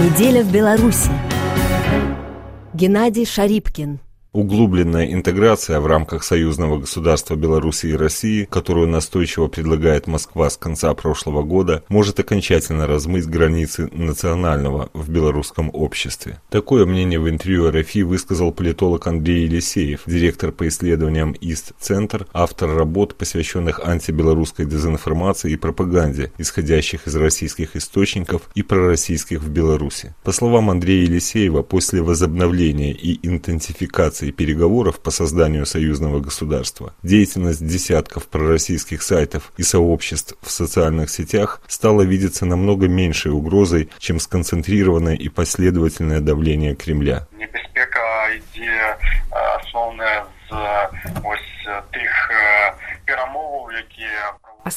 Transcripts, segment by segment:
Неделя в Беларуси. Геннадий Шарипкин. Углубленная интеграция в рамках союзного государства Беларуси и России, которую настойчиво предлагает Москва с конца прошлого года, может окончательно размыть границы национального в белорусском обществе. Такое мнение в интервью РФИ высказал политолог Андрей Елисеев, директор по исследованиям ИСТ-центр, автор работ, посвященных антибелорусской дезинформации и пропаганде, исходящих из российских источников и пророссийских в Беларуси. По словам Андрея Елисеева, после возобновления и интенсификации консультаций и переговоров по созданию союзного государства, деятельность десятков пророссийских сайтов и сообществ в социальных сетях стала видеться намного меньшей угрозой, чем сконцентрированное и последовательное давление Кремля. Небезпека йде основне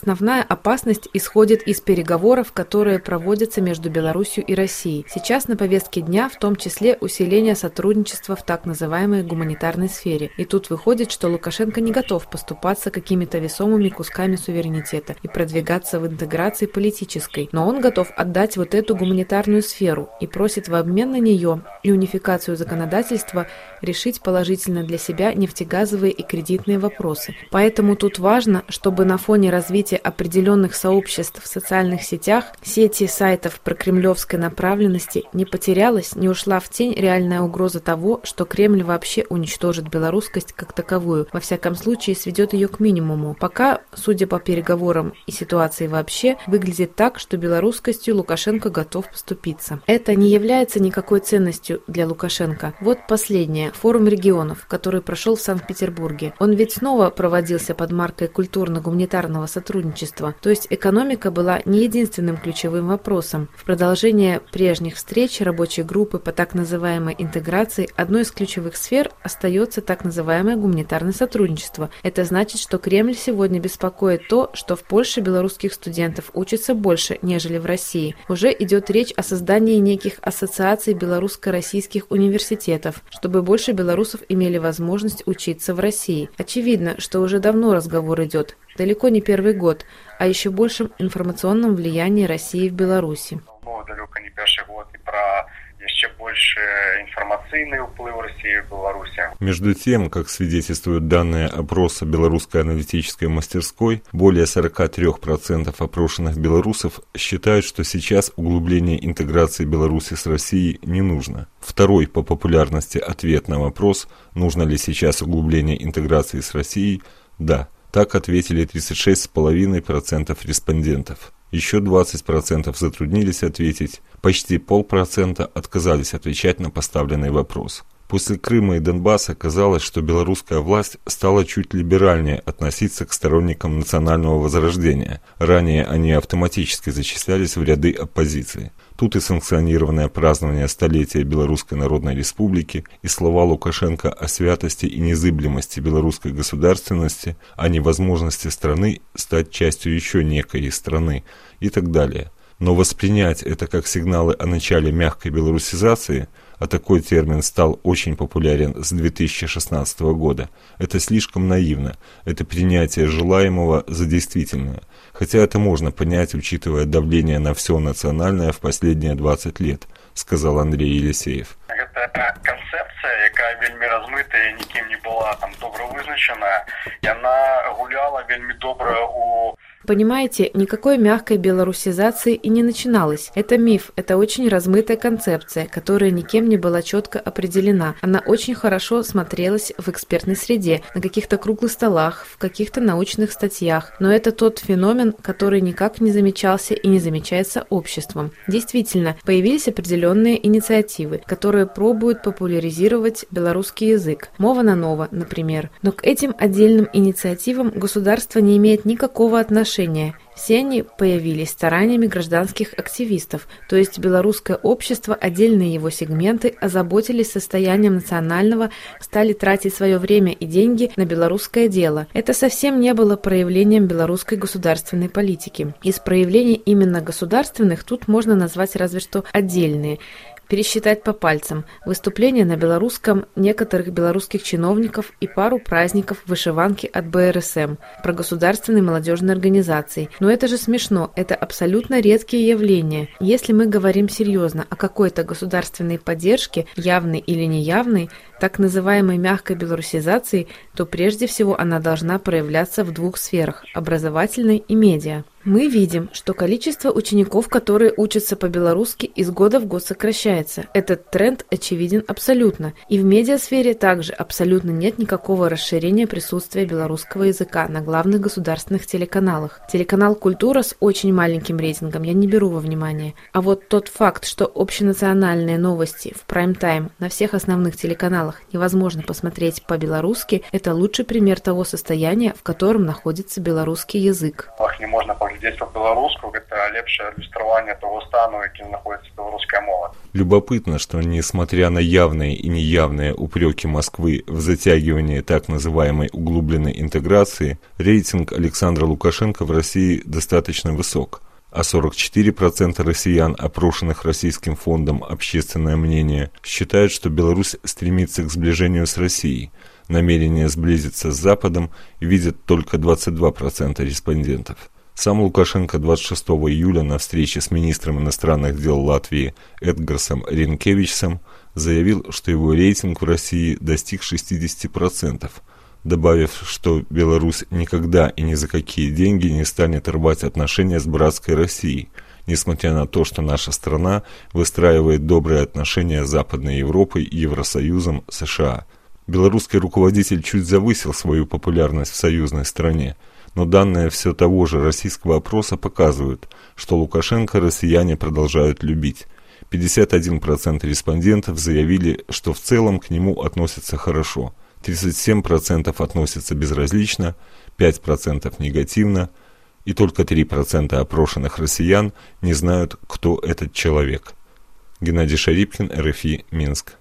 Основная опасность исходит из переговоров, которые проводятся между Беларусью и Россией. Сейчас на повестке дня в том числе усиление сотрудничества в так называемой гуманитарной сфере. И тут выходит, что Лукашенко не готов поступаться какими-то весомыми кусками суверенитета и продвигаться в интеграции политической. Но он готов отдать вот эту гуманитарную сферу и просит в обмен на нее и унификацию законодательства решить положительно для себя нефтегазовые и кредитные вопросы. Поэтому тут важно, чтобы на фоне развития определенных сообществ в социальных сетях, сети сайтов про кремлевской направленности не потерялась, не ушла в тень реальная угроза того, что Кремль вообще уничтожит белорусскость как таковую, во всяком случае сведет ее к минимуму. Пока, судя по переговорам и ситуации вообще, выглядит так, что белорусскостью Лукашенко готов поступиться. Это не является никакой ценностью для Лукашенко. Вот последнее. Форум регионов, который прошел в Санкт-Петербурге. Он ведь снова проводился под маркой культурно-гуманитарного сотрудничества. То есть экономика была не единственным ключевым вопросом. В продолжение прежних встреч рабочей группы по так называемой интеграции одной из ключевых сфер остается так называемое гуманитарное сотрудничество. Это значит, что Кремль сегодня беспокоит то, что в Польше белорусских студентов учится больше, нежели в России. Уже идет речь о создании неких ассоциаций белорусско-российских университетов, чтобы больше белорусов имели возможность учиться в России. Очевидно, что уже давно разговор идет далеко не первый год, о еще большем информационном влиянии России в Беларуси. далеко не первый год и про еще больше информационный уплыв России в Беларуси. Между тем, как свидетельствуют данные опроса Белорусской аналитической мастерской, более 43% опрошенных белорусов считают, что сейчас углубление интеграции Беларуси с Россией не нужно. Второй по популярности ответ на вопрос, нужно ли сейчас углубление интеграции с Россией, да. Так ответили 36,5% респондентов. Еще 20% затруднились ответить, почти полпроцента отказались отвечать на поставленный вопрос. После Крыма и Донбасса казалось, что белорусская власть стала чуть либеральнее относиться к сторонникам национального возрождения. Ранее они автоматически зачислялись в ряды оппозиции. Тут и санкционированное празднование столетия Белорусской Народной Республики, и слова Лукашенко о святости и незыблемости белорусской государственности, о невозможности страны стать частью еще некой страны и так далее. Но воспринять это как сигналы о начале мягкой белорусизации – а такой термин стал очень популярен с 2016 года, это слишком наивно, это принятие желаемого за действительное, хотя это можно понять, учитывая давление на все национальное в последние 20 лет, сказал Андрей Елисеев. Это концепция, якая вельми размытая, никем не была там добро вызначена, и она гуляла вельми добра у Понимаете, никакой мягкой белорусизации и не начиналось. Это миф, это очень размытая концепция, которая никем не была четко определена. Она очень хорошо смотрелась в экспертной среде, на каких-то круглых столах, в каких-то научных статьях. Но это тот феномен, который никак не замечался и не замечается обществом. Действительно, появились определенные инициативы, которые пробуют популяризировать белорусский язык. Мова на ново, например. Но к этим отдельным инициативам государство не имеет никакого отношения отношения. Все они появились стараниями гражданских активистов, то есть белорусское общество, отдельные его сегменты озаботились состоянием национального, стали тратить свое время и деньги на белорусское дело. Это совсем не было проявлением белорусской государственной политики. Из проявлений именно государственных тут можно назвать разве что отдельные. Пересчитать по пальцам, выступления на белорусском некоторых белорусских чиновников и пару праздников вышиванки от БРСМ, про государственные молодежные организации. Но это же смешно, это абсолютно редкие явления. Если мы говорим серьезно о какой-то государственной поддержке, явной или неявной, так называемой мягкой белорусизации, то прежде всего она должна проявляться в двух сферах – образовательной и медиа. Мы видим, что количество учеников, которые учатся по-белорусски, из года в год сокращается. Этот тренд очевиден абсолютно. И в медиасфере также абсолютно нет никакого расширения присутствия белорусского языка на главных государственных телеканалах. Телеканал «Культура» с очень маленьким рейтингом я не беру во внимание. А вот тот факт, что общенациональные новости в прайм-тайм на всех основных телеканалах невозможно посмотреть по-белорусски, это лучший пример того состояния, в котором находится белорусский язык. Не можно паглядзець па-беларуску гэта лепшае адлюстраванне того стану якім находится беларуская мова любопытно что несмотря на явные и неявные упреки москвы в затягивании так называемой углубленной интеграции рейтинг александра лукашенко в россии достаточно высок а 44% россиян, опрошенных Российским фондом «Общественное мнение», считают, что Беларусь стремится к сближению с Россией. Намерение сблизиться с Западом видят только 22% респондентов. Сам Лукашенко 26 июля на встрече с министром иностранных дел Латвии Эдгарсом Ренкевичсом заявил, что его рейтинг в России достиг 60%, добавив, что Беларусь никогда и ни за какие деньги не станет рвать отношения с братской Россией, несмотря на то, что наша страна выстраивает добрые отношения с Западной Европой, Евросоюзом, США. Белорусский руководитель чуть завысил свою популярность в союзной стране – но данные все того же российского опроса показывают, что Лукашенко россияне продолжают любить. 51% респондентов заявили, что в целом к нему относятся хорошо, 37% относятся безразлично, 5% негативно, и только 3% опрошенных россиян не знают, кто этот человек. Геннадий Шарипкин, РФИ, Минск.